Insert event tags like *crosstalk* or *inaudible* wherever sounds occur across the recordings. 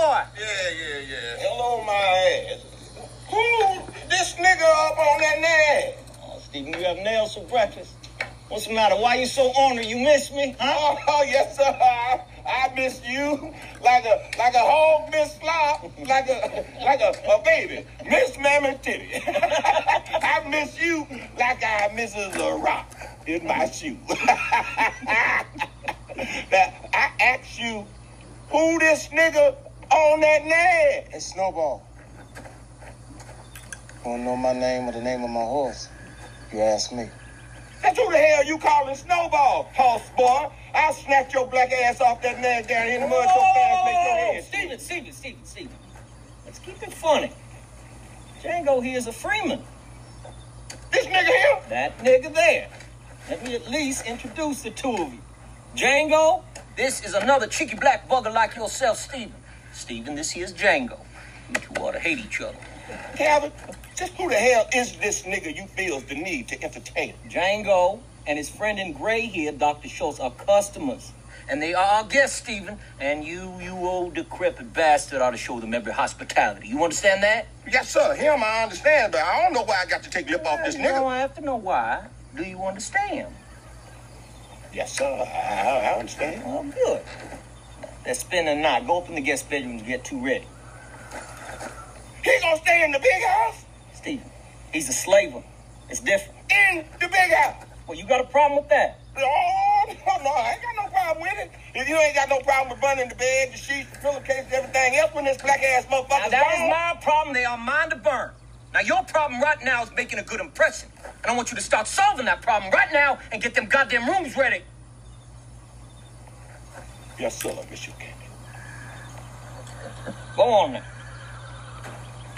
boy. Yeah, yeah, yeah. Hello, my ass. Who this nigga up on that nag? Oh, Stephen, you have nails for breakfast. What's the matter? Why you so ornery? You miss me? Huh? Oh, *laughs* oh, yes, sir. I, I miss you like a like a hog miss slop, like a like a, a baby. Miss Mammy Titty. *laughs* I miss you like I misses a rock in my shoe. *laughs* now, I ask you, who this nigga on that nag? Hey, Snowball. Wanna know my name or the name of my horse? You ask me. That's who the hell you calling Snowball, horse boy? I'll snatch your black ass off that nag down here in the mud so fast make your head. Stephen, Stephen, Stephen, Stephen. Let's keep it funny. Django here is a Freeman. This nigga here? That nigga there. Let me at least introduce the two of you. Django, this is another cheeky black bugger like yourself, Stephen. Stephen, this here's Django. You two ought to hate each other. Calvin, just who the hell is this nigga you feels the need to entertain? Django and his friend in gray here, Dr. Schultz, are customers. And they are our guests, Stephen. And you, you old decrepit bastard, ought to show them every hospitality. You understand that? Yes, sir. Him, I understand, but I don't know why I got to take lip off this You don't nigga. have to know why. Do you understand? Yes, sir. I, I understand. Oh, good. Spend the night. Go up in the guest bedroom and get too ready. He gonna stay in the big house? Stephen, he's a slaver. It's different. In the big house? Well, you got a problem with that? Oh, no, no, I ain't got no problem with it. If you ain't got no problem with burning the bed, the sheets, the pillowcases, everything else when this black ass Now, motherfucker's that is gone. my problem. They are mine to burn. Now, your problem right now is making a good impression. And I want you to start solving that problem right now and get them goddamn rooms ready. Go on now.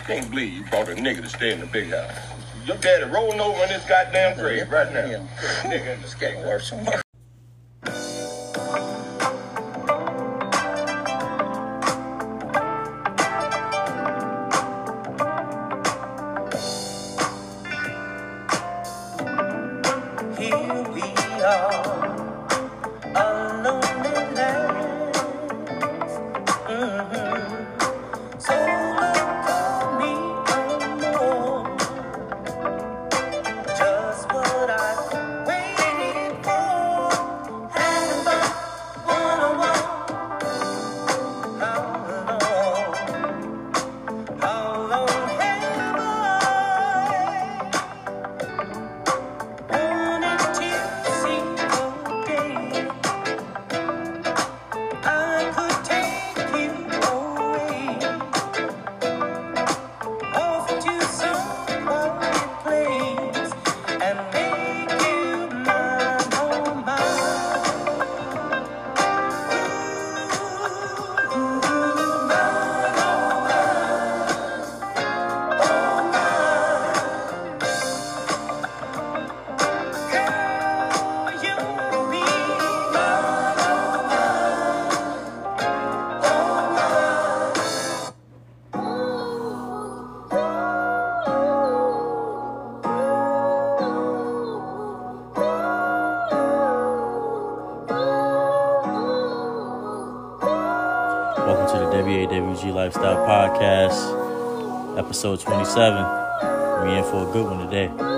Can't believe you brought a nigga to stay in the big house. Your daddy rolling over in this goddamn grave right now. Nigga in the skate Can't episode 27. We in for a good one today.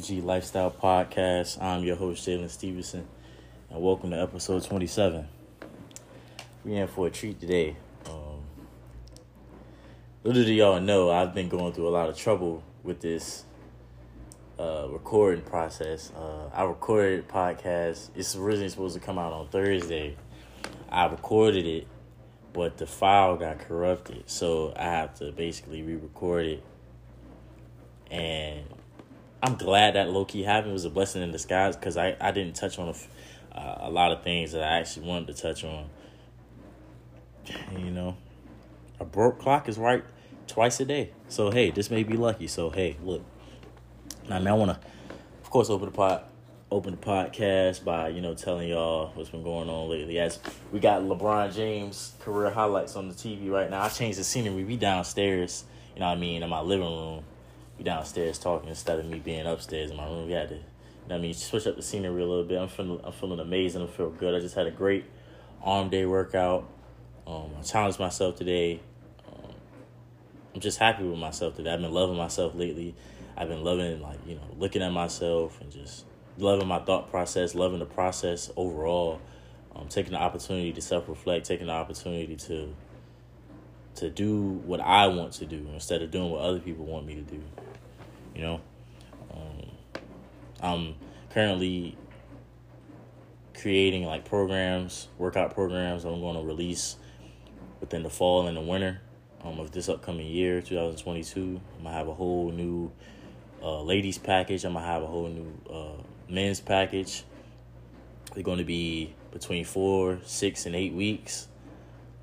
WAWG Lifestyle Podcast. I'm your host, Jalen Stevenson, and welcome to episode 27. We're in for a treat today. Um, little do y'all know, I've been going through a lot of trouble with this uh, recording process. Uh, I recorded podcast. It's originally supposed to come out on Thursday. I recorded it, but the file got corrupted, so I have to basically re-record it. And I'm glad that low key happened. It was a blessing in disguise because I, I didn't touch on a, uh, a lot of things that I actually wanted to touch on. You know, a broke clock is right twice a day. So hey, this may be lucky. So hey, look. Now, I mean, I want to, of course, open the pot, open the podcast by you know telling y'all what's been going on lately. As we got LeBron James career highlights on the TV right now. I changed the scenery. We downstairs. You know what I mean? In my living room. Downstairs talking instead of me being upstairs in my room. We had to, you know I mean, switch up the scenery a little bit. I'm feeling, I'm feeling amazing. I feel good. I just had a great arm day workout. Um, I challenged myself today. Um, I'm just happy with myself today. I've been loving myself lately. I've been loving, like, you know, looking at myself and just loving my thought process, loving the process overall. Um, taking the opportunity to self reflect, taking the opportunity to to do what I want to do instead of doing what other people want me to do. You know, um, I'm currently creating like programs, workout programs. I'm going to release within the fall and the winter um, of this upcoming year, 2022. I'm gonna have a whole new uh, ladies package. I'm gonna have a whole new uh, men's package. They're going to be between four, six, and eight weeks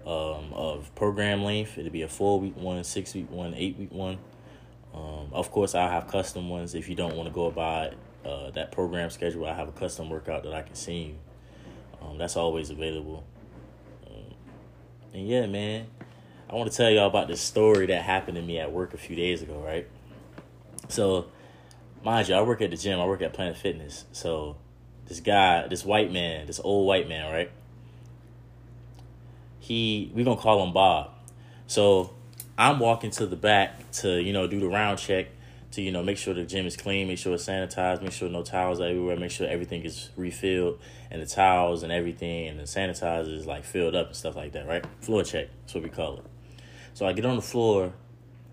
um, of program length. It'll be a four week one, six week one, eight week one. Um, of course, I'll have custom ones if you don't want to go by uh, that program schedule. I have a custom workout that I can send you. Um, that's always available. Um, and yeah, man, I want to tell y'all about this story that happened to me at work a few days ago, right? So, mind you, I work at the gym. I work at Planet Fitness. So, this guy, this white man, this old white man, right? He, we're gonna call him Bob. So, I'm walking to the back to you know do the round check to you know make sure the gym is clean, make sure it's sanitized, make sure no towels are everywhere, make sure everything is refilled and the towels and everything and the sanitizer is like filled up and stuff like that, right? Floor check, that's what we call it. So I get on the floor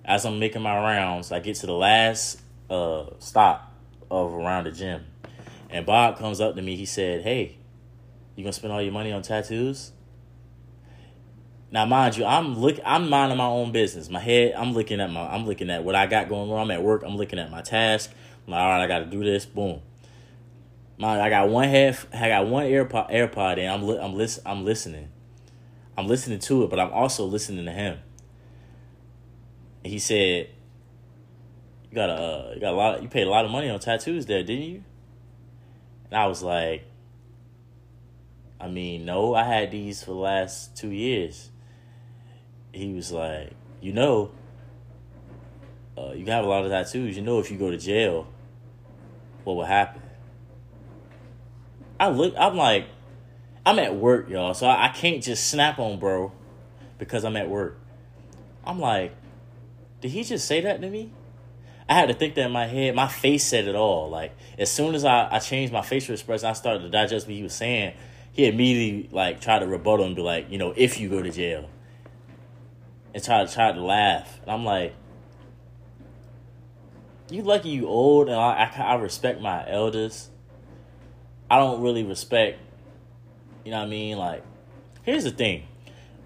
as I'm making my rounds. I get to the last uh, stop of around the gym, and Bob comes up to me. He said, "Hey, you gonna spend all your money on tattoos?" Now, mind you, I'm look, I'm minding my own business. My head, I'm looking at my, I'm looking at what I got going on. I'm at work. I'm looking at my task. I'm like, all right, I got to do this. Boom. My, I got one half I got one AirPod, AirPod in. I'm, li- I'm listen, I'm listening. I'm listening to it, but I'm also listening to him. And he said, "You got a, uh, you got a lot. You paid a lot of money on tattoos there, didn't you?" And I was like, "I mean, no. I had these for the last two years." He was like, you know, uh, you have a lot of tattoos. You know, if you go to jail, what will happen? I look. I'm like, I'm at work, y'all, so I, I can't just snap on bro because I'm at work. I'm like, did he just say that to me? I had to think that in my head. My face said it all. Like as soon as I, I changed my facial expression, I started to digest what he was saying. He immediately like tried to rebuttal and be like, you know, if you go to jail and try to try to laugh. And I'm like, you lucky you old, and I, I, I respect my elders. I don't really respect, you know what I mean? Like, here's the thing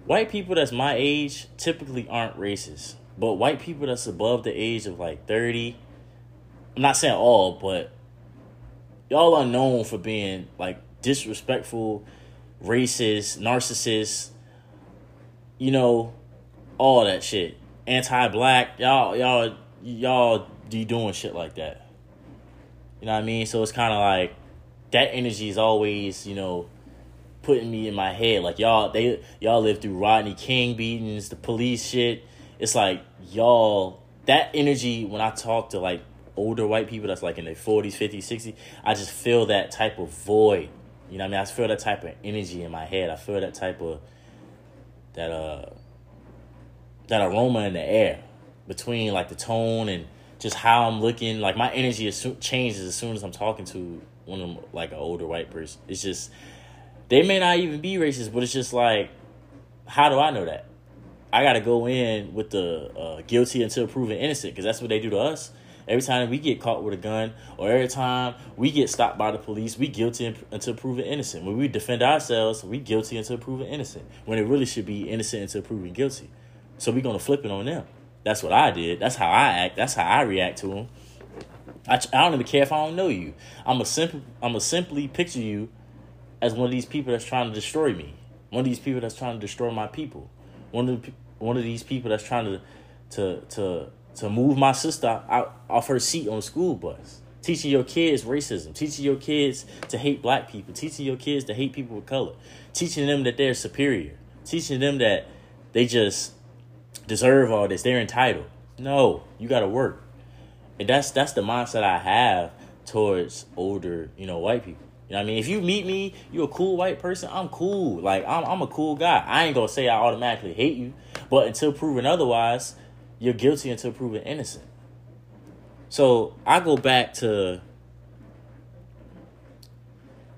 white people that's my age typically aren't racist, but white people that's above the age of like 30, I'm not saying all, but y'all are known for being like disrespectful, racist, narcissists, you know, all that shit. Anti-black, y'all, y'all, y'all, be doing shit like that. You know what I mean? So it's kind of like that energy is always, you know, putting me in my head. Like y'all, they y'all lived through Rodney King beatings, the police shit. It's like y'all that energy when I talk to like older white people that's like in their forties, fifties, sixties. I just feel that type of void. You know what I mean? I feel that type of energy in my head. I feel that type of that uh that aroma in the air between like the tone and just how I'm looking. Like my energy soon, changes as soon as I'm talking to one of them, like an older white person. It's just they may not even be racist, but it's just like, how do I know that? I got to go in with the uh, guilty until proven innocent because that's what they do to us. Every time we get caught with a gun, or every time we get stopped by the police, we guilty until proven innocent. When we defend ourselves, we guilty until proven innocent. When it really should be innocent until proven guilty. So we're gonna flip it on them. That's what I did. That's how I act. That's how I react to them. I, I don't even care if I don't know you. I'm a simple. I'm a simply picture you as one of these people that's trying to destroy me. One of these people that's trying to destroy my people. One of the, one of these people that's trying to to to to move my sister out off her seat on school bus. Teaching your kids racism, teaching your kids to hate black people, teaching your kids to hate people of color, teaching them that they're superior, teaching them that they just deserve all this, they're entitled. No, you got to work. And that's that's the mindset I have towards older, you know, white people. You know what I mean? If you meet me, you're a cool white person, I'm cool. Like I'm I'm a cool guy. I ain't gonna say I automatically hate you, but until proven otherwise, you're guilty until proven innocent. So I go back to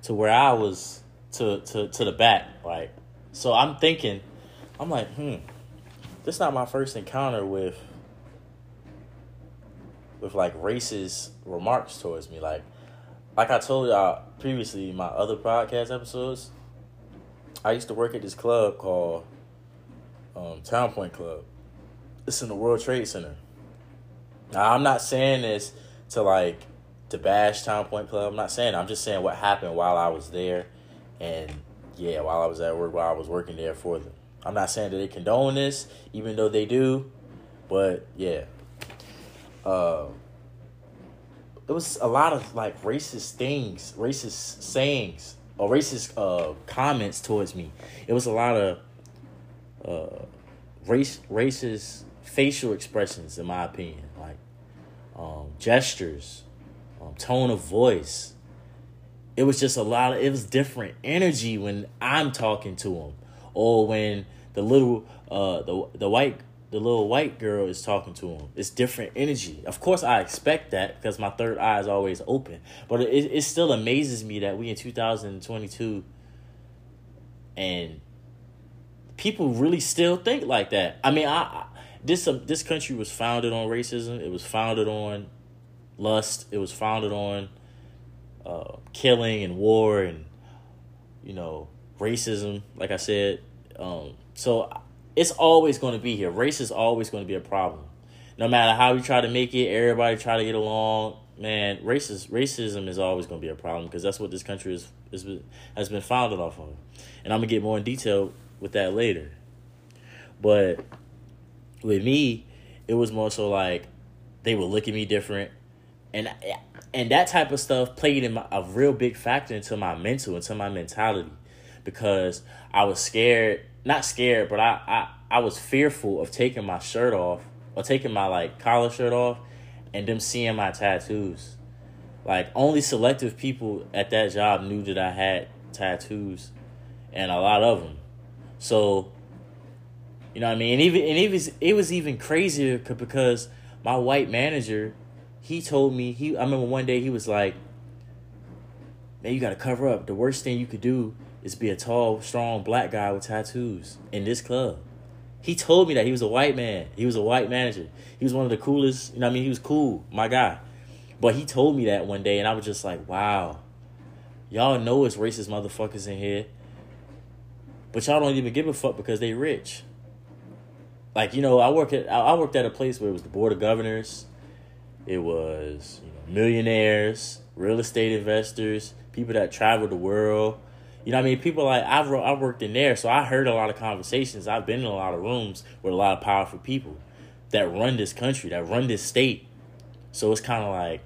to where I was to to to the back, right? so I'm thinking, I'm like, hmm, this is not my first encounter with with like racist remarks towards me. Like like I told y'all previously my other podcast episodes, I used to work at this club called um, Town Point Club. It's in the World Trade Center. Now I'm not saying this to like to bash Town Point Club. I'm not saying. I'm just saying what happened while I was there, and yeah, while I was at work, while I was working there for them. I'm not saying that they condone this, even though they do, but yeah. Uh, it was a lot of like racist things, racist sayings, or racist uh, comments towards me. It was a lot of uh, race racist facial expressions, in my opinion, like um, gestures, um, tone of voice. It was just a lot of. It was different energy when I'm talking to them, or when the little uh the the white the little white girl is talking to him. It's different energy. Of course, I expect that because my third eye is always open. But it, it still amazes me that we in 2022 and people really still think like that. I mean, I, I this uh, this country was founded on racism. It was founded on lust. It was founded on uh, killing and war and you know racism. Like I said, um, so it's always going to be here. Race is always going to be a problem. No matter how we try to make it, everybody try to get along. Man, racist racism is always going to be a problem because that's what this country is, is has been founded off of. And I'm gonna get more in detail with that later. But with me, it was more so like they would look at me different, and and that type of stuff played in my, a real big factor into my mental, into my mentality, because I was scared not scared, but I, I I was fearful of taking my shirt off or taking my like collar shirt off and them seeing my tattoos. Like only selective people at that job knew that I had tattoos, and a lot of them. So, you know what I mean. And even and it was it was even crazier because my white manager, he told me he. I remember one day he was like, "Man, you got to cover up. The worst thing you could do is be a tall, strong black guy with tattoos in this club. He told me that he was a white man. He was a white manager. He was one of the coolest. You know, I mean, he was cool, my guy. But he told me that one day, and I was just like, wow, y'all know it's racist motherfuckers in here, but y'all don't even give a fuck because they rich. Like you know, I work at I worked at a place where it was the board of governors, it was you know, millionaires, real estate investors, people that travel the world you know what I mean? People like I've I worked in there, so I heard a lot of conversations. I've been in a lot of rooms with a lot of powerful people that run this country, that run this state. So it's kind of like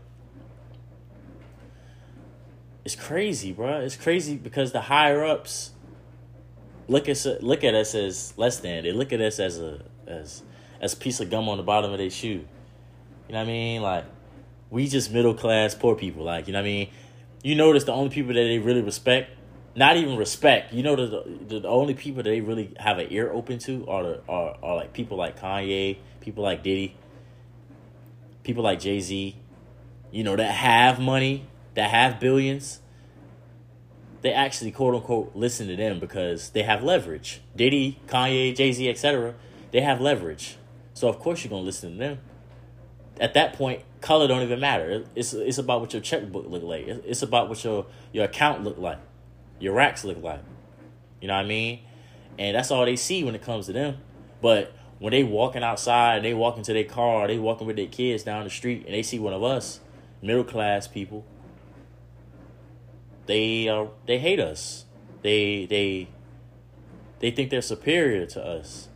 it's crazy, bro. It's crazy because the higher ups look at look at us as less than. They look at us as a as as a piece of gum on the bottom of their shoe. You know what I mean? Like we just middle class poor people. Like you know what I mean? You notice the only people that they really respect not even respect. You know, the, the, the only people they really have an ear open to are, the, are are like people like Kanye, people like Diddy. people like Jay Z, you know, that have money, that have billions, they actually quote unquote listen to them because they have leverage. Diddy, Kanye, Jay Z, etc. They have leverage, so of course you're gonna listen to them. At that point, color don't even matter. It's it's about what your checkbook look like. It's about what your your account look like, your racks look like. You know what I mean? And that's all they see when it comes to them. But when they walking outside, they walking to their car, they walking with their kids down the street, and they see one of us, middle class people, they are they hate us. They they they think they're superior to us.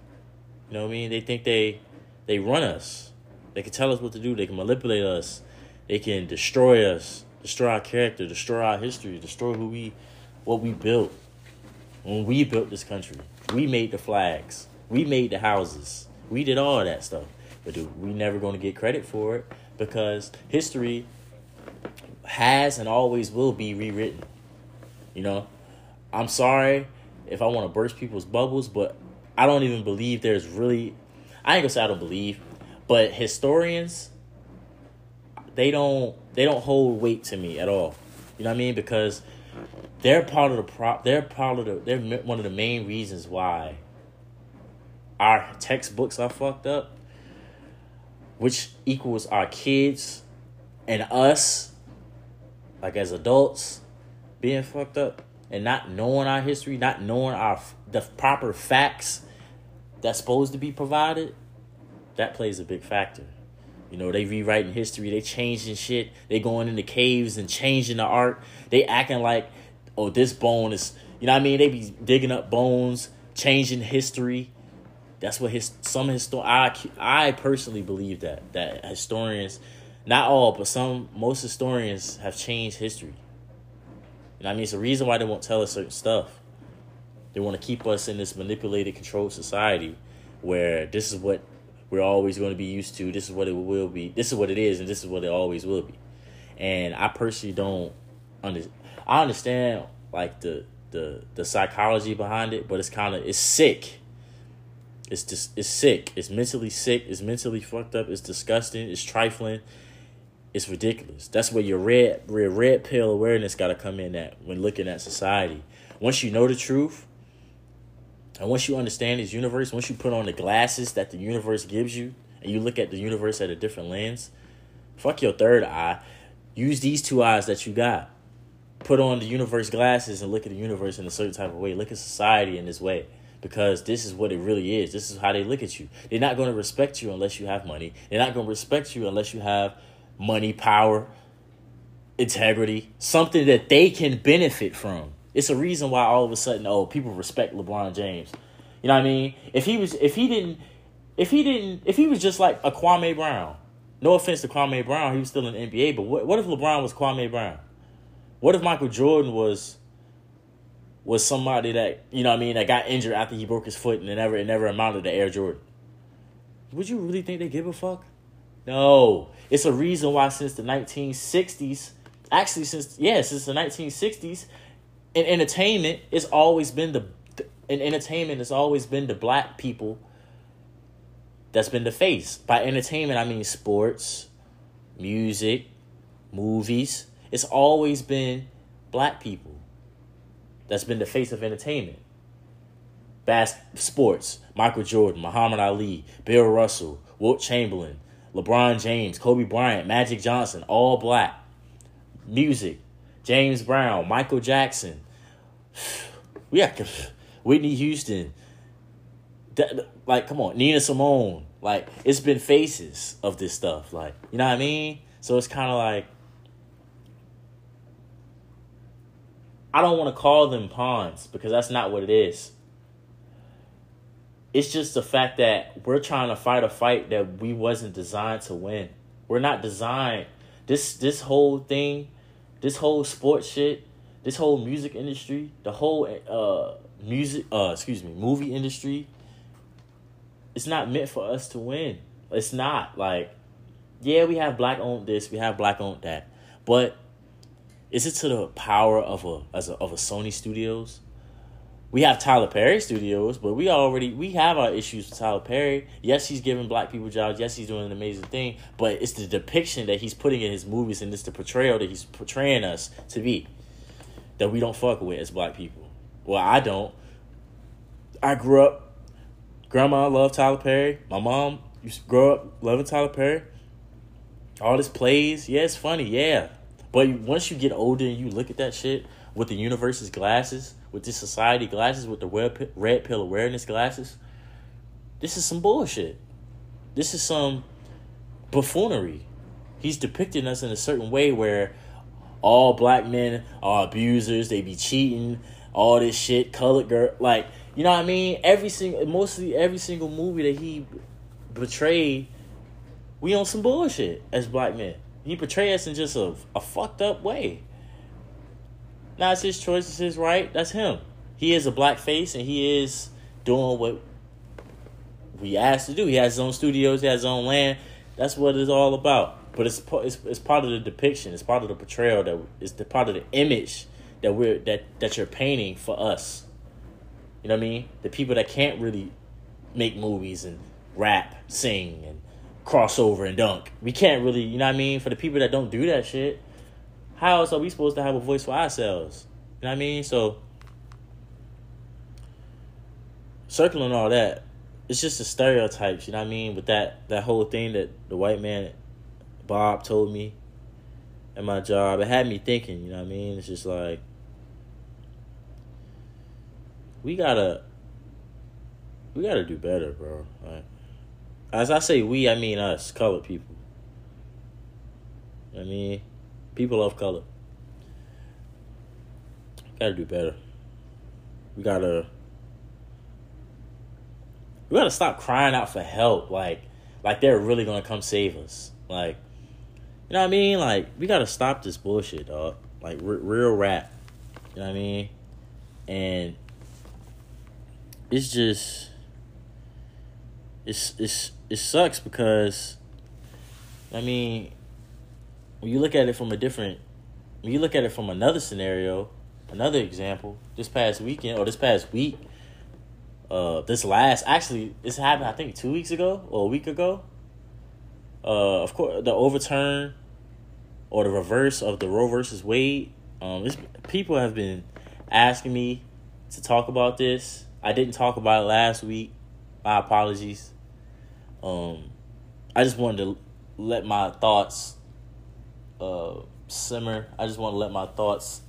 You know what I mean? They think they they run us. They can tell us what to do. They can manipulate us. They can destroy us, destroy our character, destroy our history, destroy who we what we built. When we built this country, we made the flags. We made the houses. We did all that stuff. But dude, we never going to get credit for it because history has and always will be rewritten. You know, I'm sorry if I want to burst people's bubbles, but I don't even believe there's really. I ain't gonna say I don't believe, but historians, they don't they don't hold weight to me at all. You know what I mean? Because they're part of the prop. They're part of the. They're one of the main reasons why our textbooks are fucked up, which equals our kids and us, like as adults, being fucked up and not knowing our history, not knowing our the proper facts that's supposed to be provided. That plays a big factor. You know, they rewriting history, they changing shit, they going into caves and changing the art. They acting like, oh, this bone is, you know what I mean? They be digging up bones, changing history. That's what his some histor I I personally believe that that historians, not all, but some most historians have changed history. You know I mean? It's a reason why they won't tell us certain stuff. They want to keep us in this manipulated, controlled society where this is what we're always going to be used to. This is what it will be. This is what it is, and this is what it always will be. And I personally don't under. I understand like the the the psychology behind it, but it's kind of it's sick. It's just it's sick. It's mentally sick. It's mentally fucked up. It's disgusting. It's trifling. It's ridiculous. That's where your red red red pill awareness got to come in at when looking at society. Once you know the truth, and once you understand this universe, once you put on the glasses that the universe gives you, and you look at the universe at a different lens, fuck your third eye. Use these two eyes that you got. Put on the universe glasses and look at the universe in a certain type of way. Look at society in this way. Because this is what it really is. This is how they look at you. They're not going to respect you unless you have money. They're not going to respect you unless you have money, power, integrity, something that they can benefit from. It's a reason why all of a sudden, oh, people respect LeBron James. You know what I mean? If he was, if he didn't, if he didn't, if he was just like a Kwame Brown. No offense to Kwame Brown, he was still in the NBA. But what, what if LeBron was Kwame Brown? What if Michael Jordan was was somebody that you know what I mean that got injured after he broke his foot and it never it never amounted to Air Jordan? Would you really think they give a fuck? No, it's a reason why since the 1960s, actually since yeah, since the 1960s, in entertainment, it's always been the in entertainment, it's always been the black people that's been the face. By entertainment, I mean sports, music, movies. It's always been black people that's been the face of entertainment. Bas- sports, Michael Jordan, Muhammad Ali, Bill Russell, Wilt Chamberlain, LeBron James, Kobe Bryant, Magic Johnson, all black. Music, James Brown, Michael Jackson. *sighs* We got *laughs* Whitney Houston. Like, come on, Nina Simone. Like, it's been faces of this stuff. Like, you know what I mean? So it's kind of like, I don't want to call them pawns because that's not what it is it's just the fact that we're trying to fight a fight that we wasn't designed to win. We're not designed. This this whole thing, this whole sports shit, this whole music industry, the whole uh music uh excuse me, movie industry, it's not meant for us to win. It's not like yeah, we have black owned this, we have black owned that. But is it to the power of a as a, of a Sony Studios we have Tyler Perry studios, but we already we have our issues with Tyler Perry. Yes, he's giving black people jobs. Yes, he's doing an amazing thing. But it's the depiction that he's putting in his movies, and it's the portrayal that he's portraying us to be that we don't fuck with as black people. Well, I don't. I grew up. Grandma loved Tyler Perry. My mom used to grow up loving Tyler Perry. All his plays, yeah, it's funny, yeah. But once you get older and you look at that shit with the universe's glasses with this society glasses, with the red, red pill awareness glasses, this is some bullshit. This is some buffoonery. He's depicting us in a certain way where all black men are abusers, they be cheating, all this shit, colored girl, like you know what I mean. Every single, mostly every single movie that he betrayed, we on some bullshit as black men. He portrayed us in just a, a fucked up way. Now it's his choice, it's his right. That's him. He is a black face and he is doing what we asked to do. He has his own studios, he has his own land. That's what it's all about. But it's it's, it's part of the depiction. It's part of the portrayal that is the part of the image that we're that that you're painting for us. You know what I mean? The people that can't really make movies and rap, sing, and crossover and dunk. We can't really, you know what I mean? For the people that don't do that shit, how else are we supposed to have a voice for ourselves? You know what I mean? So circling all that, it's just the stereotypes, you know what I mean? With that that whole thing that the white man Bob told me at my job, it had me thinking, you know what I mean? It's just like we gotta we gotta do better, bro. Like as I say we, I mean us, colored people. I mean People of color. Gotta do better. We gotta we gotta stop crying out for help like like they're really gonna come save us. Like you know what I mean? Like we gotta stop this bullshit, dog. Like r- real rap. You know what I mean? And it's just it's it's it sucks because I mean when you look at it from a different when you look at it from another scenario, another example, this past weekend or this past week, uh, this last actually this happened I think two weeks ago or a week ago. Uh, of course, the overturn or the reverse of the Roe versus Wade. Um, people have been asking me to talk about this. I didn't talk about it last week. My apologies. Um, I just wanted to let my thoughts uh, simmer. I just want to let my thoughts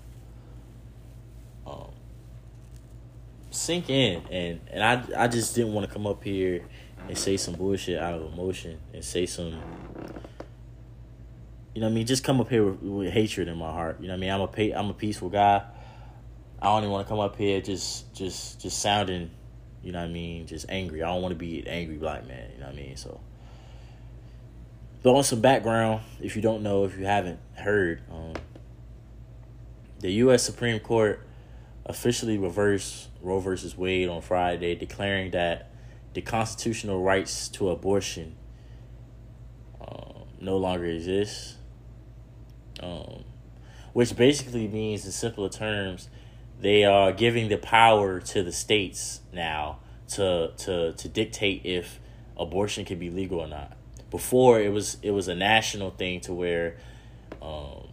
um, sink in, and and I I just didn't want to come up here and say some bullshit out of emotion and say some. You know what I mean? Just come up here with, with hatred in my heart. You know what I mean? I'm a pay, I'm a peaceful guy. I don't even want to come up here just just just sounding, you know what I mean, just angry. I don't want to be an angry black man. You know what I mean? So but on some background, if you don't know, if you haven't heard, um, the U.S. Supreme Court officially reversed Roe versus Wade on Friday, declaring that the constitutional rights to abortion um, no longer exist. Um, which basically means, in simpler terms, they are giving the power to the states now to to to dictate if abortion can be legal or not before it was it was a national thing to where um,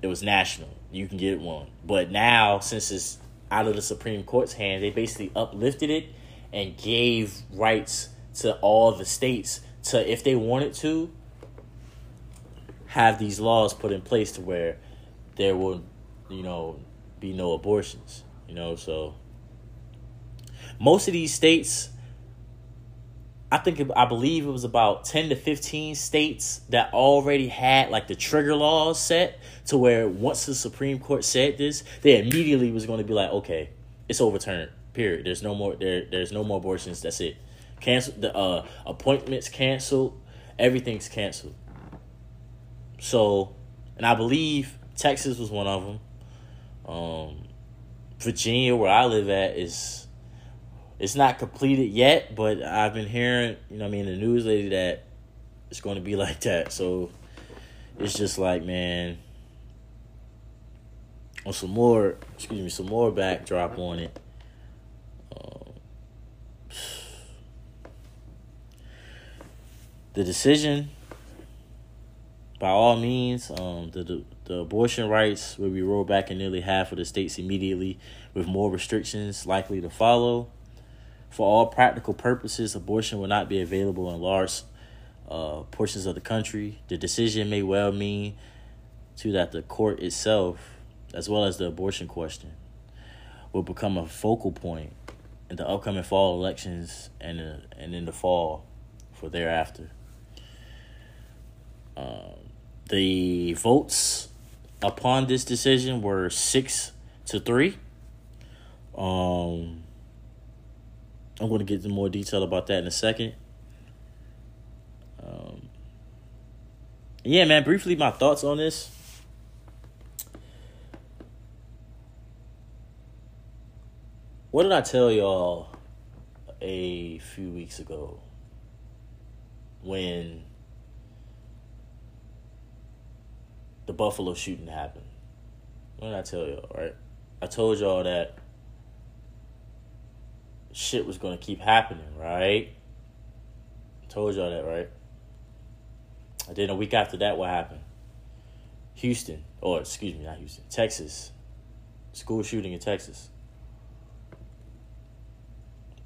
it was national. You can get one. But now since it's out of the Supreme Court's hand, they basically uplifted it and gave rights to all the states to if they wanted to have these laws put in place to where there will you know be no abortions you know so most of these states I think I believe it was about 10 to 15 states that already had like the trigger laws set to where once the Supreme Court said this, they immediately was going to be like, okay, it's overturned. Period. There's no more there there's no more abortions. That's it. Cancel the uh appointments canceled. Everything's canceled. So, and I believe Texas was one of them. Um Virginia where I live at is it's not completed yet, but I've been hearing, you know, I mean, the news lady that it's going to be *laughs* like that. So it's just like, man, on some more, excuse me, some more backdrop on it. Um, *sighs* the decision, by all means, um, the, the the abortion rights will be rolled back in nearly half of the states immediately, with more restrictions likely to follow. For all practical purposes, abortion will not be available in large uh, portions of the country. The decision may well mean to that the court itself, as well as the abortion question, will become a focal point in the upcoming fall elections and uh, and in the fall for thereafter. Um, the votes upon this decision were six to three. Um, I'm going to get into more detail about that in a second. Um, yeah, man. Briefly, my thoughts on this. What did I tell y'all a few weeks ago when the Buffalo shooting happened? What did I tell y'all, right? I told y'all that shit was gonna keep happening, right? Told y'all that, right? And then a week after that, what happened? Houston, or excuse me, not Houston, Texas. School shooting in Texas.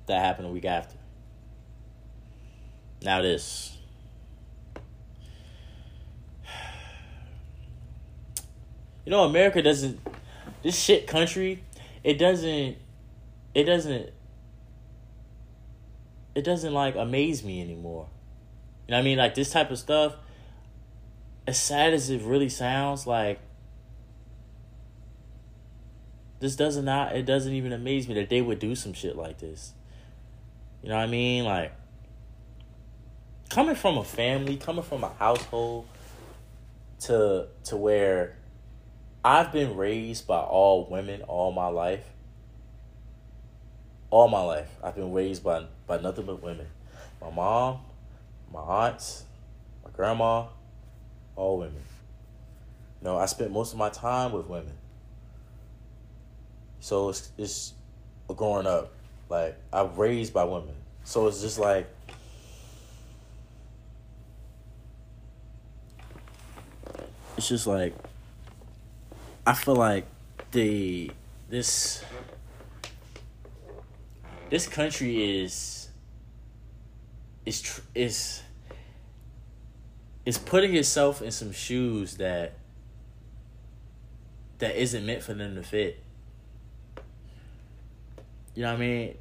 That happened a week after. Now this. You know, America doesn't. This shit country, it doesn't. It doesn't. It doesn't like amaze me anymore. You know what I mean? Like this type of stuff. As sad as it really sounds, like this doesn't not. It doesn't even amaze me that they would do some shit like this. You know what I mean? Like coming from a family, coming from a household to to where I've been raised by all women all my life. All my life, I've been raised by by nothing but women. My mom, my aunts, my grandma, all women. You know, I spent most of my time with women. So it's it's growing up. Like I'm raised by women, so it's just like it's just like I feel like the this this country is is tr- is is putting itself in some shoes that that isn't meant for them to fit. You know what I mean?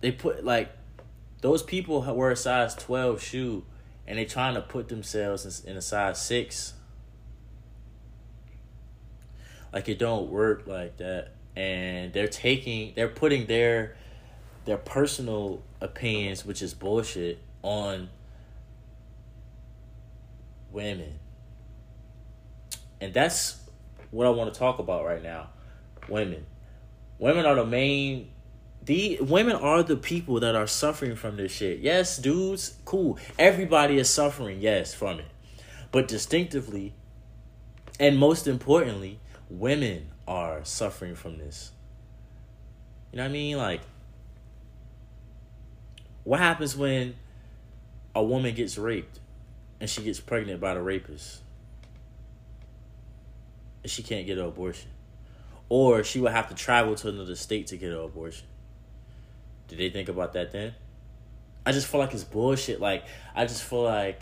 They put like those people wear a size twelve shoe, and they trying to put themselves in, in a size six. Like it don't work like that, and they're taking they're putting their their personal opinions, which is bullshit, on women. And that's what I want to talk about right now. Women. Women are the main the women are the people that are suffering from this shit. Yes, dudes, cool. Everybody is suffering, yes, from it. But distinctively and most importantly, women are suffering from this. You know what I mean? Like what happens when a woman gets raped and she gets pregnant by the rapist? And she can't get an abortion. Or she would have to travel to another state to get an abortion. Did they think about that then? I just feel like it's bullshit. Like, I just feel like,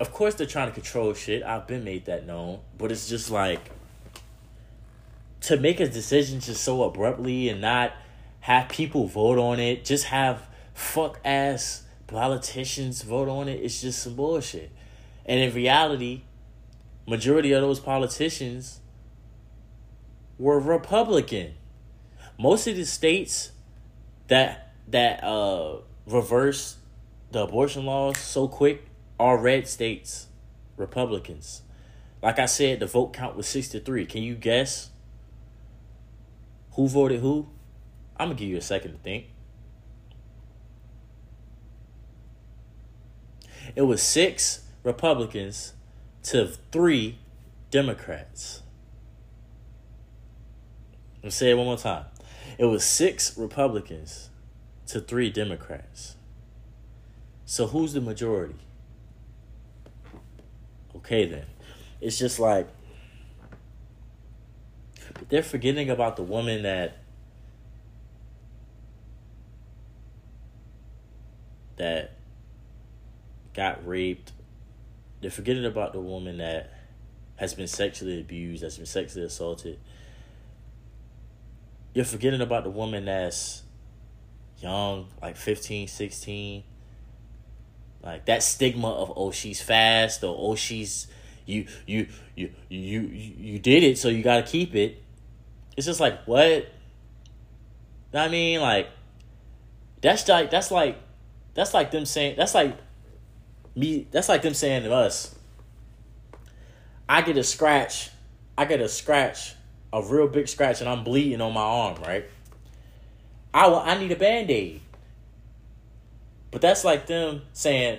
of course, they're trying to control shit. I've been made that known. But it's just like, to make a decision just so abruptly and not have people vote on it, just have fuck ass politicians vote on it, it's just some bullshit. And in reality, majority of those politicians were Republican. Most of the states that that uh reverse the abortion laws so quick are red states, Republicans. Like I said, the vote count was 63. Can you guess who voted who? I'm gonna give you a second to think. It was six Republicans to three Democrats. Let me say it one more time. It was six Republicans to three Democrats. So who's the majority? Okay then. It's just like they're forgetting about the woman that that got raped. They're forgetting about the woman that has been sexually abused, has been sexually assaulted. You're forgetting about the woman that's young, like 15, 16. Like that stigma of oh she's fast or oh she's you you you you you did it so you got to keep it. It's just like what? I mean like that's like that's like that's like them saying that's like me that's like them saying to us I get a scratch, I get a scratch, a real big scratch and I'm bleeding on my arm, right? I will, I need a band-aid. But that's like them saying,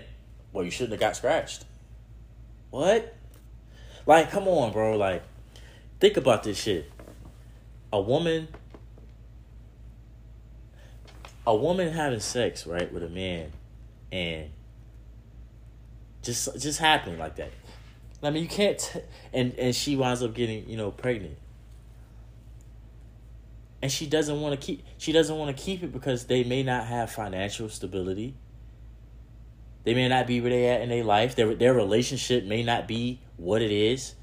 well, you shouldn't have got scratched. What? Like, come on, bro. Like, think about this shit. A woman, a woman having sex, right, with a man, and just just happening like that. I mean, you can't, t- and and she winds up getting, you know, pregnant and she doesn't want to keep she doesn't want to keep it because they may not have financial stability they may not be where they at in their life. Their their relationship may not be what it is.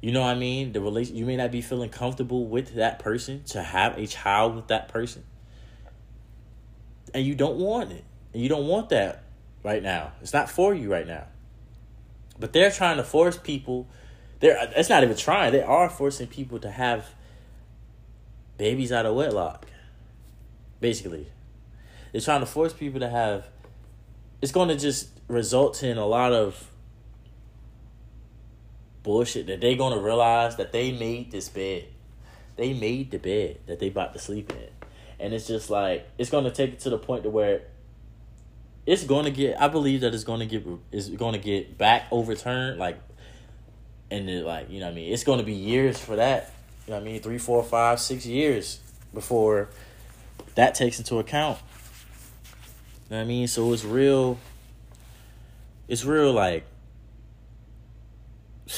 You know what I mean? The relation you may not be feeling comfortable with that person to have a child with that person. And you don't want it. And you don't want that right now. It's not for you right now. But they're trying to force people they're it's not even trying. They are forcing people to have babies out of wedlock. Basically. They're trying to force people to have it's going to just result in a lot of bullshit that they're going to realize that they made this bed. They made the bed that they about to sleep in. And it's just like it's going to take it to the point to where it's going to get I believe that it's going to get is going to get back overturned like and it like, you know what I mean? It's going to be years for that. You know what I mean? Three, four, five, six years before that takes into account know what I mean? So it's real it's real like *sighs*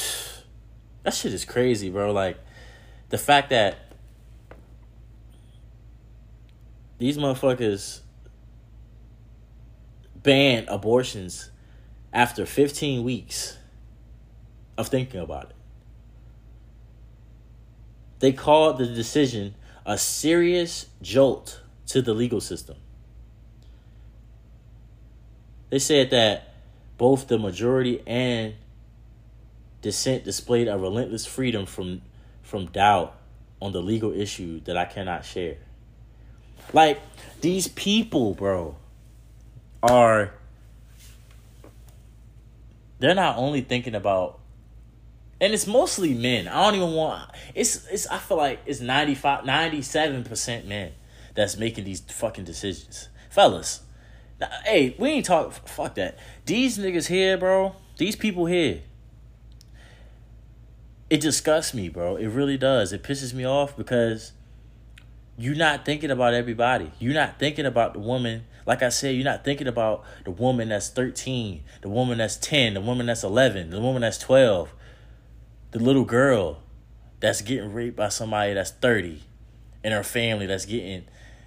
that shit is crazy, bro. Like the fact that these motherfuckers ban abortions after 15 weeks of thinking about it. They called the decision a serious jolt to the legal system. They said that both the majority and dissent displayed a relentless freedom from from doubt on the legal issue that I cannot share. Like these people, bro, are they're not only thinking about and it's mostly men. I don't even want it's it's I feel like it's 95 97% men that's making these fucking decisions. Fellas, hey, we ain't talk. Fuck that. These niggas here, bro. These people here. It disgusts me, bro. It really does. It pisses me off because you're not thinking about everybody. You're not thinking about the woman. Like I said, you're not thinking about the woman that's 13, the woman that's 10, the woman that's 11, the woman that's 12, the little girl that's getting raped by somebody that's 30, and her family that's getting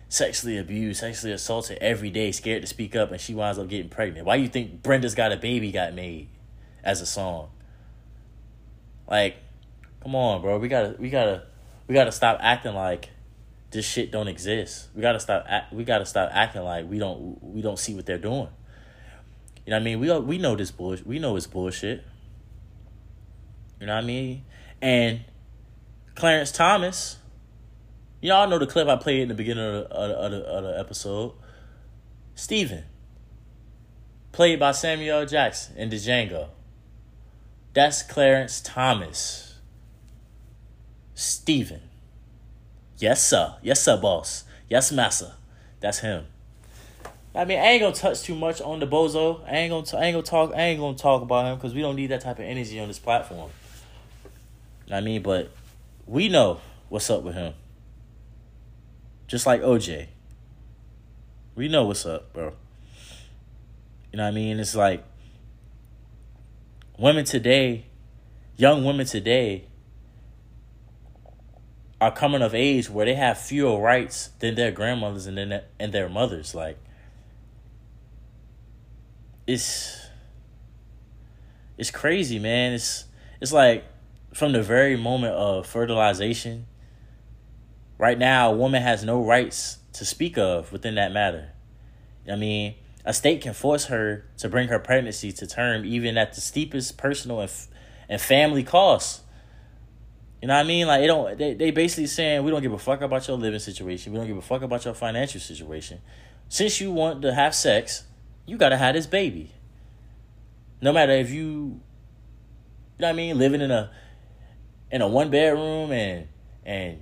sexually abused, sexually assaulted every day, scared to speak up, and she winds up getting pregnant. Why do you think Brenda's Got a Baby got made as a song? Like, come on, bro. We gotta, we gotta, we gotta stop acting like this shit don't exist. We gotta stop. Act, we gotta stop acting like we don't, we don't see what they're doing. You know what I mean? We we know this bullshit. We know it's bullshit. You know what I mean? And Clarence Thomas Y'all know the clip I played in the beginning of the, of the, of the episode. Steven. Played by Samuel Jackson in Django. That's Clarence Thomas. Steven. Yes, sir. Yes, sir, boss. Yes, massa. That's him. I mean, I ain't gonna touch too much on the bozo. I ain't gonna, t- I ain't gonna talk. I ain't gonna talk about him because we don't need that type of energy on this platform. I mean, but we know what's up with him. Just like OJ. We know what's up, bro. You know what I mean? It's like women today, young women today, are coming of age where they have fewer rights than their grandmothers and then and their mothers. Like it's it's crazy, man. It's it's like from the very moment of fertilization. Right now, a woman has no rights to speak of within that matter. I mean, a state can force her to bring her pregnancy to term, even at the steepest personal and, and family costs. You know what I mean? Like, it don't. They they basically saying we don't give a fuck about your living situation. We don't give a fuck about your financial situation. Since you want to have sex, you gotta have this baby. No matter if you, you know what I mean, living in a in a one bedroom and and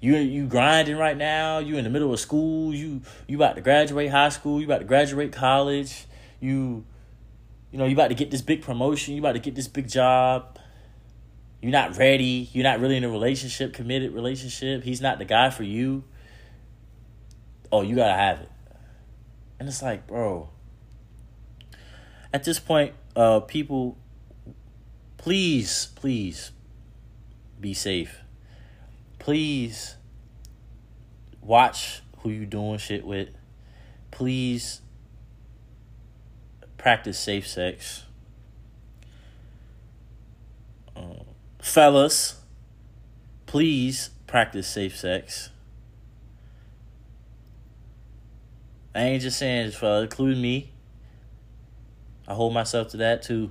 you you grinding right now. You in the middle of school. You you about to graduate high school. You about to graduate college. You you know you about to get this big promotion. You about to get this big job. You're not ready. You're not really in a relationship, committed relationship. He's not the guy for you. Oh, you gotta have it. And it's like, bro. At this point, uh, people, please, please, be safe. Please watch who you doing shit with. Please practice safe sex. Um, fellas, please practice safe sex. I ain't just saying this for including me. I hold myself to that too.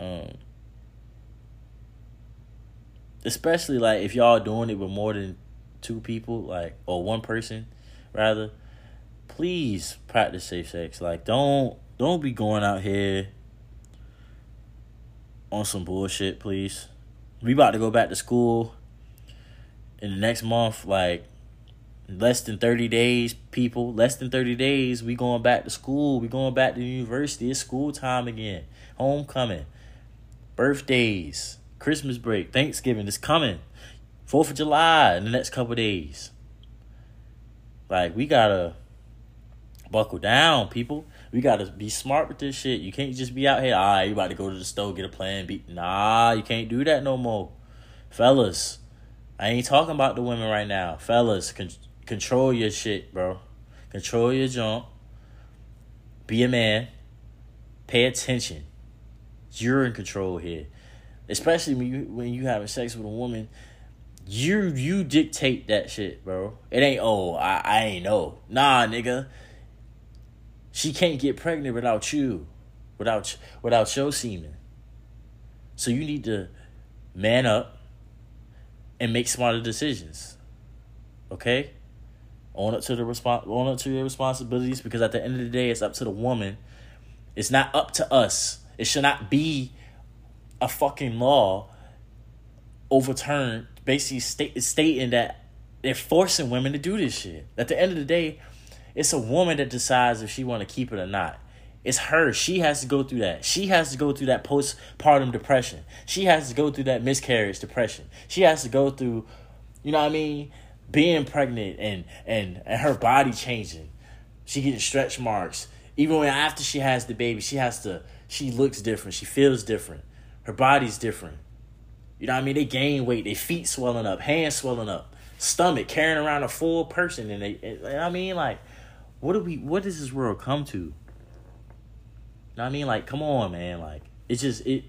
Um, especially like if y'all doing it with more than two people, like or one person, rather. Please practice safe sex. Like don't don't be going out here on some bullshit, please. We about to go back to school in the next month, like less than 30 days, people. Less than 30 days, we going back to school. We going back to university. It's school time again. Homecoming. Birthdays. Christmas break. Thanksgiving is coming. Fourth of July in the next couple days. Like we gotta buckle down, people. We gotta be smart with this shit. You can't just be out here. All right, you about to go to the store get a plan B. Nah, you can't do that no more, fellas. I ain't talking about the women right now, fellas. Con- control your shit, bro. Control your junk. Be a man. Pay attention. You're in control here, especially when you when you having sex with a woman you you dictate that shit, bro. It ain't oh I, I ain't know. Nah, nigga. She can't get pregnant without you, without without your semen. So you need to man up and make smarter decisions. Okay? Own up to the respons- own up to your responsibilities because at the end of the day it's up to the woman. It's not up to us. It should not be a fucking law overturned basically stating that they're forcing women to do this shit. At the end of the day, it's a woman that decides if she want to keep it or not. It's her. She has to go through that. She has to go through that postpartum depression. She has to go through that miscarriage depression. She has to go through, you know what I mean, being pregnant and and and her body changing. She getting stretch marks. Even when after she has the baby, she has to. She looks different. She feels different. Her body's different. You know what I mean? They gain weight, their feet swelling up, hands swelling up, stomach carrying around a full person, and they. You know I mean, like, what do we? What does this world come to? You know I mean? Like, come on, man. Like, it just it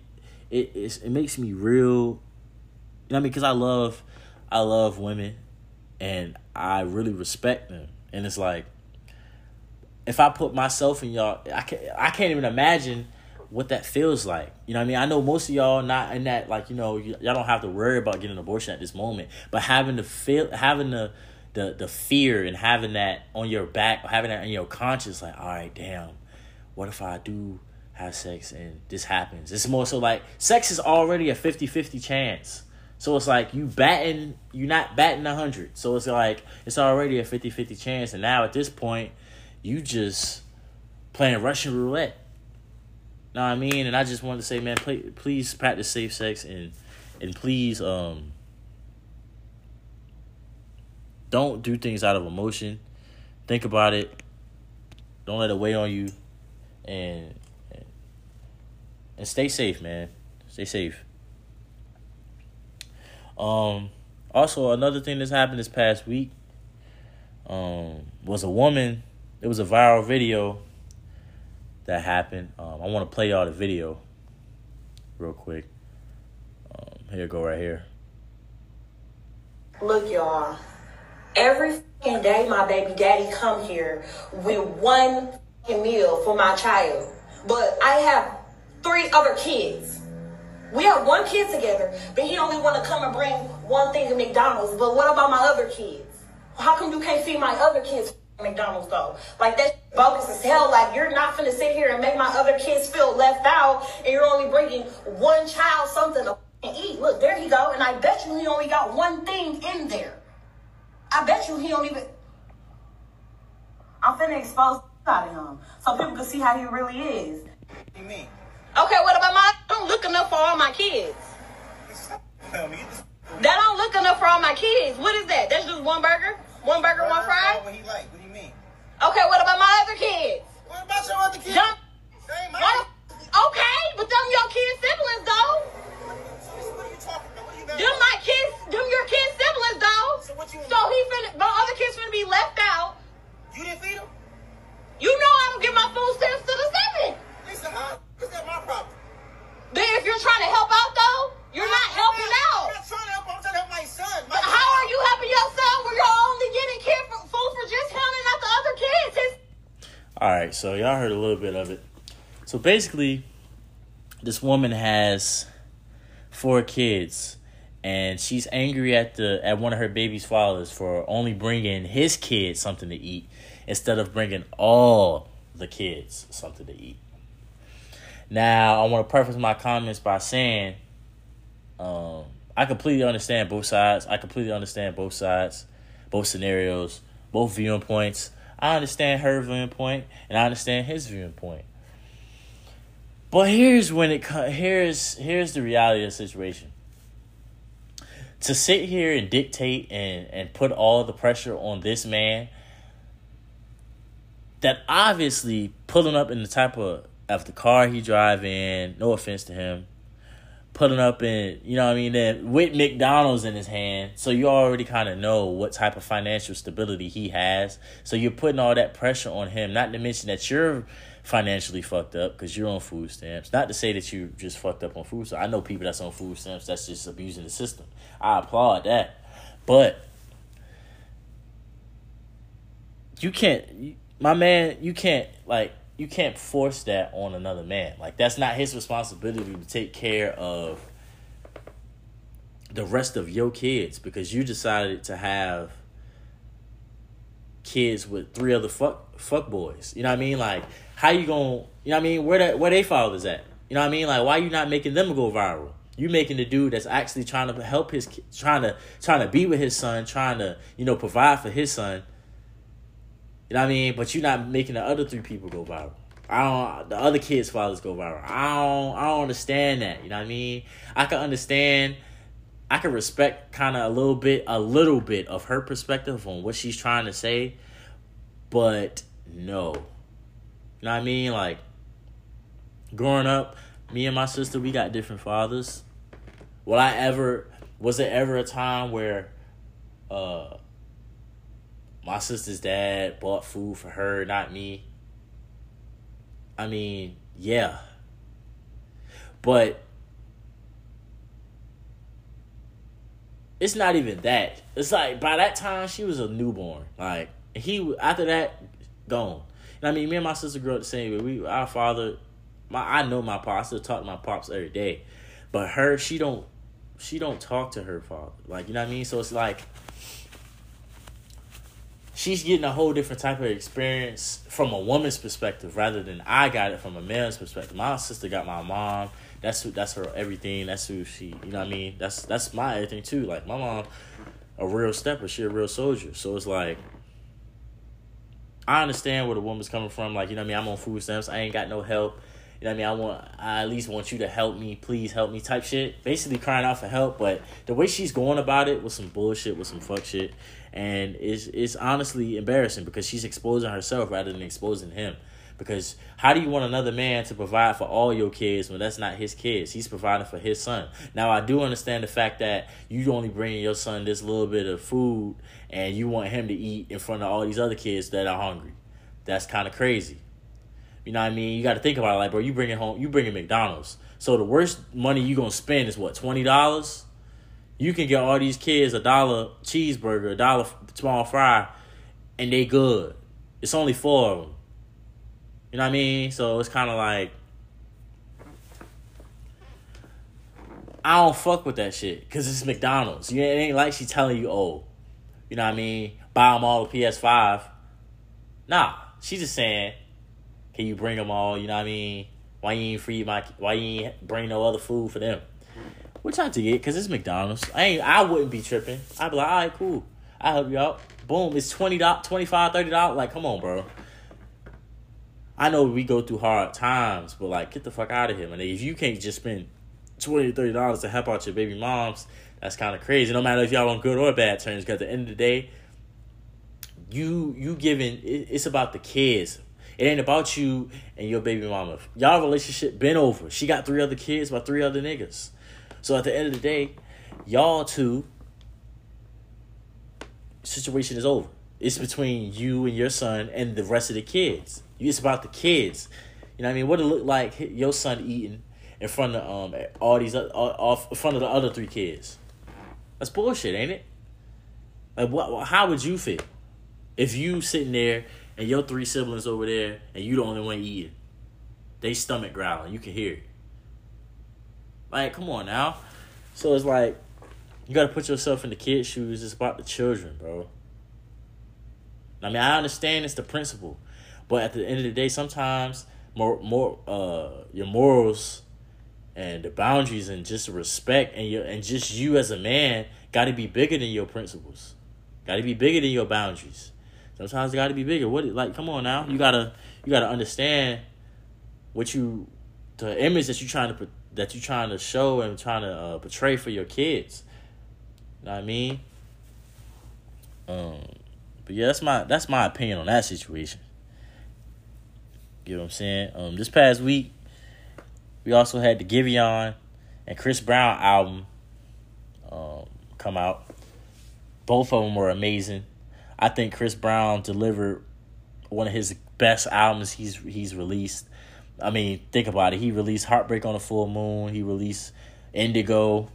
it it makes me real. You know I mean? Because I love I love women, and I really respect them, and it's like if I put myself in y'all, I can I can't even imagine what that feels like. You know what I mean? I know most of y'all not in that like, you know, y'all don't have to worry about getting an abortion at this moment, but having to feel having the the the fear and having that on your back, having that in your conscience like, all right, damn. What if I do have sex and this happens? It's more so like sex is already a 50-50 chance. So it's like you batting, you're not batting 100. So it's like it's already a 50-50 chance and now at this point you just playing Russian roulette know what I mean? And I just wanted to say, man, please practice safe sex and and please um don't do things out of emotion. Think about it. don't let it weigh on you, and and, stay safe, man. Stay safe. Um. Also, another thing that's happened this past week um, was a woman. It was a viral video that happened. Um, I want to play y'all the video real quick. Um, here, go right here. Look, y'all. Every day, my baby daddy come here with one meal for my child, but I have three other kids. We have one kid together, but he only want to come and bring one thing to McDonald's. But what about my other kids? How come you can't feed my other kids McDonald's though? Like that's bogus as hell. Like you're not gonna sit here and make my other kids feel left out, and you're only bringing one child something to eat. Look, there he go, and I bet you he only got one thing in there. I bet you he don't even. I'm finna expose the out of him so people can see how he really is. What you mean? Okay, what about my? I don't look enough for all my kids. That don't look enough for all my kids. What is that? That's just one burger, one burger, one fry. What he like? What do you mean? Okay, what about my other kids? What about your other kids? Them, They ain't my what- okay, but them your kids siblings though. Them about? my kids, them your kids siblings though. So what you- So he finna, my other kids finna be left out. You didn't feed them? You know I don't give my food stamps to the seven. Lisa, how? Is that my problem? Then if you're trying to help out though, you're not helping out. I'm out. not trying to help. I'm trying to help my son. My But how are you helping your son when you're only getting care for, food for just him and not the other kids? His All right, so y'all heard a little bit of it. So basically, this woman has four kids, and she's angry at the at one of her baby's fathers for only bringing his kids something to eat instead of bringing all the kids something to eat. Now, I want to preface my comments by saying, um, I completely understand both sides. I completely understand both sides, both scenarios, both viewing points. I understand her viewing point, and I understand his viewing point. But here's when it here's here's the reality of the situation. To sit here and dictate and and put all the pressure on this man that obviously pulling up in the type of of the car he drive in, no offense to him, pulling up in, you know what I mean, then with McDonald's in his hand. So you already kind of know what type of financial stability he has. So you're putting all that pressure on him, not to mention that you're financially fucked up because you're on food stamps. Not to say that you just fucked up on food stamps. I know people that's on food stamps that's just abusing the system. I applaud that. But you can't my man, you can't like you can't force that on another man. Like that's not his responsibility to take care of the rest of your kids because you decided to have kids with three other fuck fuck boys. You know what I mean? Like how you to you know what I mean? Where that where they fathers at? You know what I mean? Like why you not making them go viral? You making the dude that's actually trying to help his trying to trying to be with his son, trying to, you know, provide for his son. You know what I mean? But you're not making the other three people go viral. I don't. The other kids' fathers go viral. I don't. I don't understand that. You know what I mean? I can understand. I can respect kind of a little bit, a little bit of her perspective on what she's trying to say, but no. You know what I mean? Like growing up, me and my sister, we got different fathers. Will I ever? Was there ever a time where? uh my sister's dad bought food for her, not me. I mean, yeah. But it's not even that. It's like by that time she was a newborn. Like he after that gone. And I mean, me and my sister grew up the same way. We our father, my I know my pops. I still talk to my pops every day, but her she don't she don't talk to her father. Like you know what I mean. So it's like she's getting a whole different type of experience from a woman's perspective rather than I got it from a man's perspective. My sister got my mom. That's who. That's her everything. That's who she. You know what I mean? That's that's my everything too. Like my mom, a real stepper. She a real soldier. So it's like. I understand where the woman's coming from. Like, you know what I mean? I'm on food stamps. I ain't got no help. You know what I mean? I want I at least want you to help me, please help me type shit. Basically crying out for help, but the way she's going about it was some bullshit, with some fuck shit. And it's it's honestly embarrassing because she's exposing herself rather than exposing him. Because how do you want another man to provide for all your kids when that's not his kids? He's providing for his son. Now I do understand the fact that you only bring your son this little bit of food and you want him to eat in front of all these other kids that are hungry. That's kind of crazy. You know what I mean? You got to think about it, like, bro. You bring it home. You bring it McDonald's. So the worst money you gonna spend is what twenty dollars. You can get all these kids a dollar cheeseburger, a dollar small fry, and they good. It's only four of them. You know what I mean? So it's kind of like I don't fuck with that shit because it's McDonald's. You it ain't like she telling you, oh, you know what I mean? Buy them all a PS5. Nah, she's just saying, can you bring them all? You know what I mean? Why you ain't free my? Why you ain't bring no other food for them? Which I get because it's McDonald's. I ain't. I wouldn't be tripping. I'd be like, all right, cool. I help you out. Boom. It's twenty dollars, twenty five, thirty dollars. Like, come on, bro. I know we go through hard times, but like, get the fuck out of here, man. If you can't just spend twenty thirty dollars to help out your baby moms, that's kind of crazy. No matter if y'all on good or bad terms, because at the end of the day, you you giving it, it's about the kids. It ain't about you and your baby mama. Y'all relationship been over. She got three other kids by three other niggas. So at the end of the day, y'all two situation is over. It's between you and your son and the rest of the kids. It's about the kids. You know what I mean? What it look like your son eating in front of um all these off in front of the other three kids. That's bullshit, ain't it? Like what? How would you feel if you sitting there and your three siblings over there and you the only one eating? They stomach growling. You can hear it. Like, come on now. So it's like you gotta put yourself in the kid's shoes. It's about the children, bro. I mean, I understand it's the principle. But at the end of the day, sometimes more more uh your morals and the boundaries and just respect and your and just you as a man got to be bigger than your principles. Got to be bigger than your boundaries. Sometimes got to be bigger. What like come on now? You got to you got to understand what you the image that you trying to put, that you trying to show and trying to uh, portray for your kids. You know what I mean? Um but yeah, that's my that's my opinion on that situation. You know what I'm saying? Um, this past week, we also had the Giveon and Chris Brown album um, come out. Both of them were amazing. I think Chris Brown delivered one of his best albums he's he's released. I mean, think about it. He released Heartbreak on a Full Moon. He released Indigo.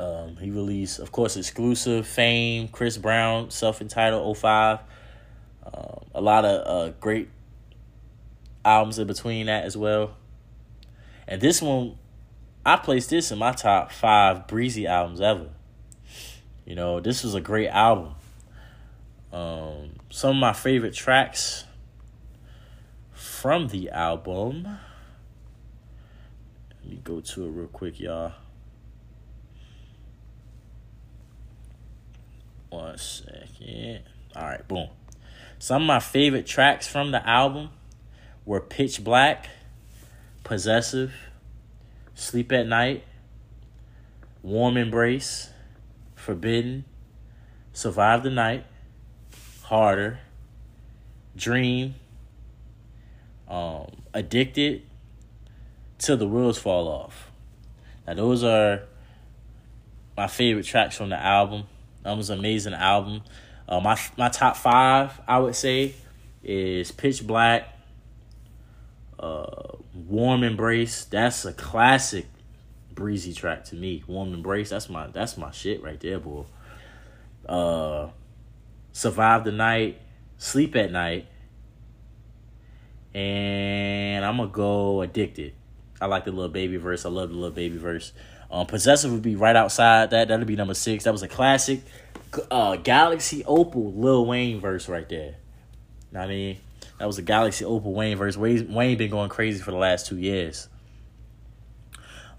Um, he released, of course, exclusive Fame, Chris Brown, self entitled 05. Um, a lot of uh, great albums in between that as well. And this one, I placed this in my top five breezy albums ever. You know, this was a great album. Um, some of my favorite tracks from the album. Let me go to it real quick, y'all. One second. All right, boom. Some of my favorite tracks from the album were Pitch Black, Possessive, Sleep at Night, Warm Embrace, Forbidden, Survive the Night, Harder, Dream, um, Addicted, Till the Wheels Fall Off. Now, those are my favorite tracks from the album. That was an amazing album. Uh, my my top five, I would say, is Pitch Black, uh, Warm Embrace. That's a classic breezy track to me. Warm Embrace. That's my that's my shit right there, boy. Uh, Survive the Night, Sleep at Night, and I'm gonna go Addicted. I like the little baby verse. I love the little baby verse. Um, Possessive would be right outside that. That'd be number six. That was a classic. Uh, Galaxy Opal Lil Wayne verse right there. Know what I mean? That was a Galaxy Opal Wayne verse. Wayne, Wayne been going crazy for the last two years.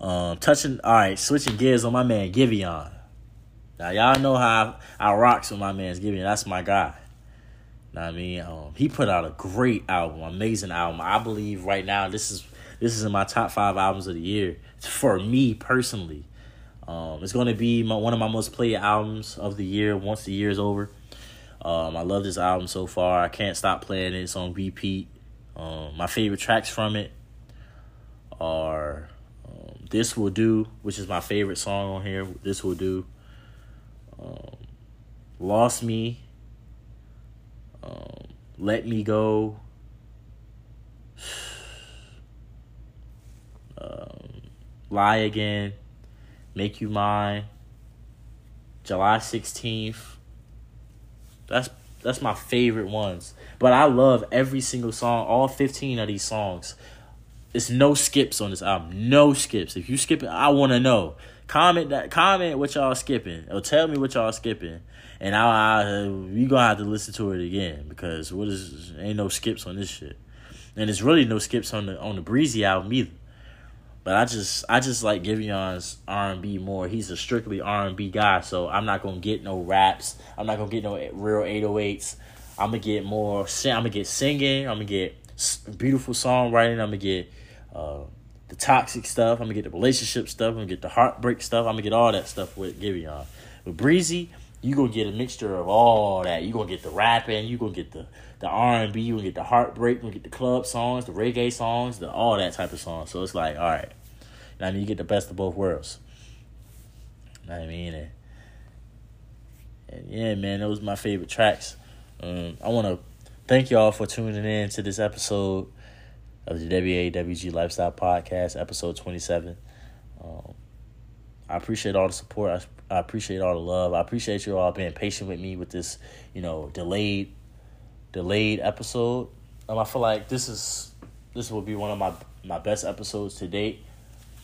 Um, touching, all right, switching gears on my man Giveon. Now y'all know how I, I rocks with my man's Giveon. That's my guy. Know what I mean, um, he put out a great album, amazing album. I believe right now this is this is in my top five albums of the year for me personally. Um, it's going to be my, one of my most played albums of the year once the year is over. Um, I love this album so far. I can't stop playing it. It's on repeat. Um, my favorite tracks from it are um, "This Will Do," which is my favorite song on here. "This Will Do," um, "Lost Me," um, "Let Me Go." *sighs* Um, lie again, make you mine. July sixteenth. That's that's my favorite ones. But I love every single song, all fifteen of these songs. It's no skips on this album. No skips. If you skip it, I want to know. Comment that. Comment what y'all skipping, or tell me what y'all skipping, and I, I you gonna have to listen to it again because what is ain't no skips on this shit, and it's really no skips on the on the Breezy album either. But I just I just like Giveon's R and B more. He's a strictly R and B guy, so I'm not gonna get no raps. I'm not gonna get no real 808s. I'm gonna get more. I'm gonna get singing. I'm gonna get beautiful songwriting. I'm gonna get uh, the toxic stuff. I'm gonna get the relationship stuff. I'm gonna get the heartbreak stuff. I'm gonna get all that stuff with Giveon. With Breezy, you gonna get a mixture of all that. You gonna get the rapping. You gonna get the the R and B. You gonna get the heartbreak. You get the club songs, the reggae songs, the all that type of songs. So it's like, all right, I mean, you get the best of both worlds. I mean, and, and yeah, man, those are my favorite tracks. Um, I want to thank y'all for tuning in to this episode of the WAWG Lifestyle Podcast, episode twenty seven. Um, I appreciate all the support. I, I appreciate all the love. I appreciate you all being patient with me with this, you know, delayed, delayed episode. Um, I feel like this is this will be one of my my best episodes to date.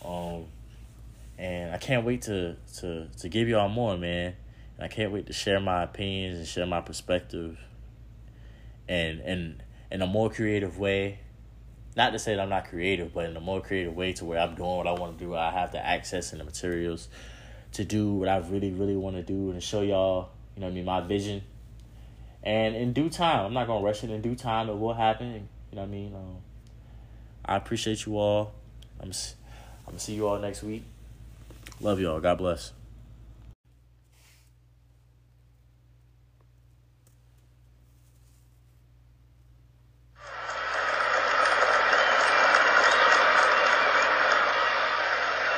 Um, and I can't wait to to to give y'all more, man. And I can't wait to share my opinions and share my perspective. And and in a more creative way. Not to say that I'm not creative, but in a more creative way to where I'm doing what I want to do. I have the access and the materials to do what I really, really want to do and show y'all, you know I mean, my vision. And in due time, I'm not gonna rush it. In due time, it will happen. You know what I mean? Um, I appreciate you all. I'm. I'm gonna see you all next week. Love y'all. God bless.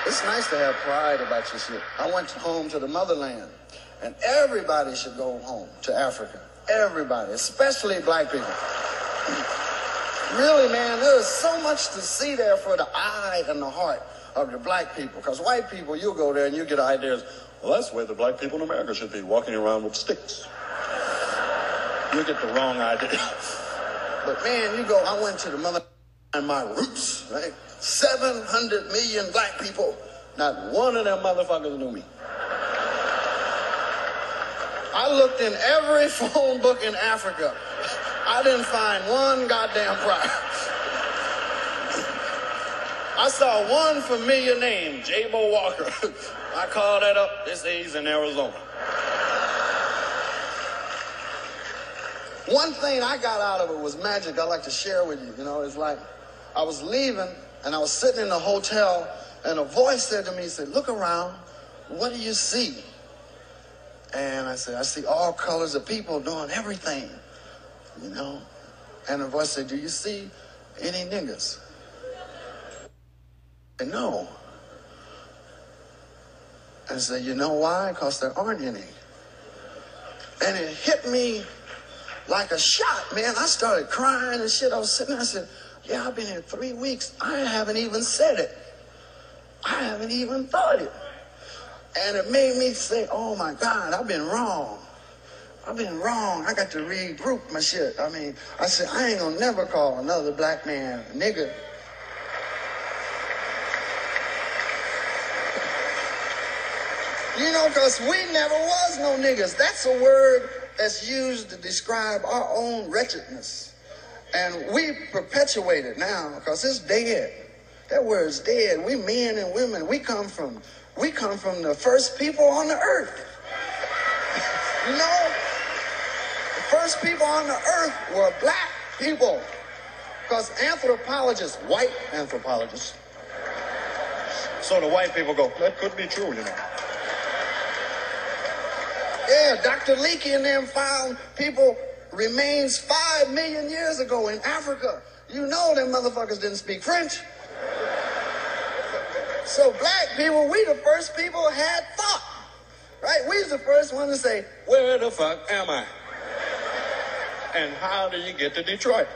It's nice to have pride about your shit. I went home to the motherland, and everybody should go home to Africa. Everybody, especially black people. *clears throat* really, man, there's so much to see there for the eye and the heart of the black people. Because white people, you'll go there and you get ideas. Well, that's where the black people in America should be, walking around with sticks. You get the wrong idea. *laughs* But man, you go, I went to the mother and my roots, right? 700 million black people. Not one of them motherfuckers knew me. I looked in every *laughs* phone book in Africa. I didn't find one goddamn Pryor. I saw one familiar name, J-Bo Walker. *laughs* I called that up. This he's in Arizona. One thing I got out of it was magic. I'd like to share with you. You know, it's like I was leaving and I was sitting in the hotel and a voice said to me, he said, look around. What do you see? And I said, I see all colors of people doing everything, you know. And the voice said, do you see any niggas? And no. I said, you know why? Because there aren't any. And it hit me like a shot, man. I started crying and shit. I was sitting there, I said, yeah, I've been here three weeks. I haven't even said it. I haven't even thought it. And it made me say, oh my God, I've been wrong. I've been wrong. I got to regroup my shit. I mean, I said, I ain't gonna never call another black man nigga. You know, because we never was no niggas. That's a word that's used to describe our own wretchedness. And we perpetuate it now because it's dead. That word's dead. We men and women, we come from we come from the first people on the earth. *laughs* you know? The first people on the earth were black people. Because anthropologists, white anthropologists, so the white people go, that could be true, you know. Yeah, Dr. Leakey and them found people remains five million years ago in Africa. You know them motherfuckers didn't speak French. So black people, we the first people had thought. Right? We was the first one to say, where the fuck am I? And how do you get to Detroit?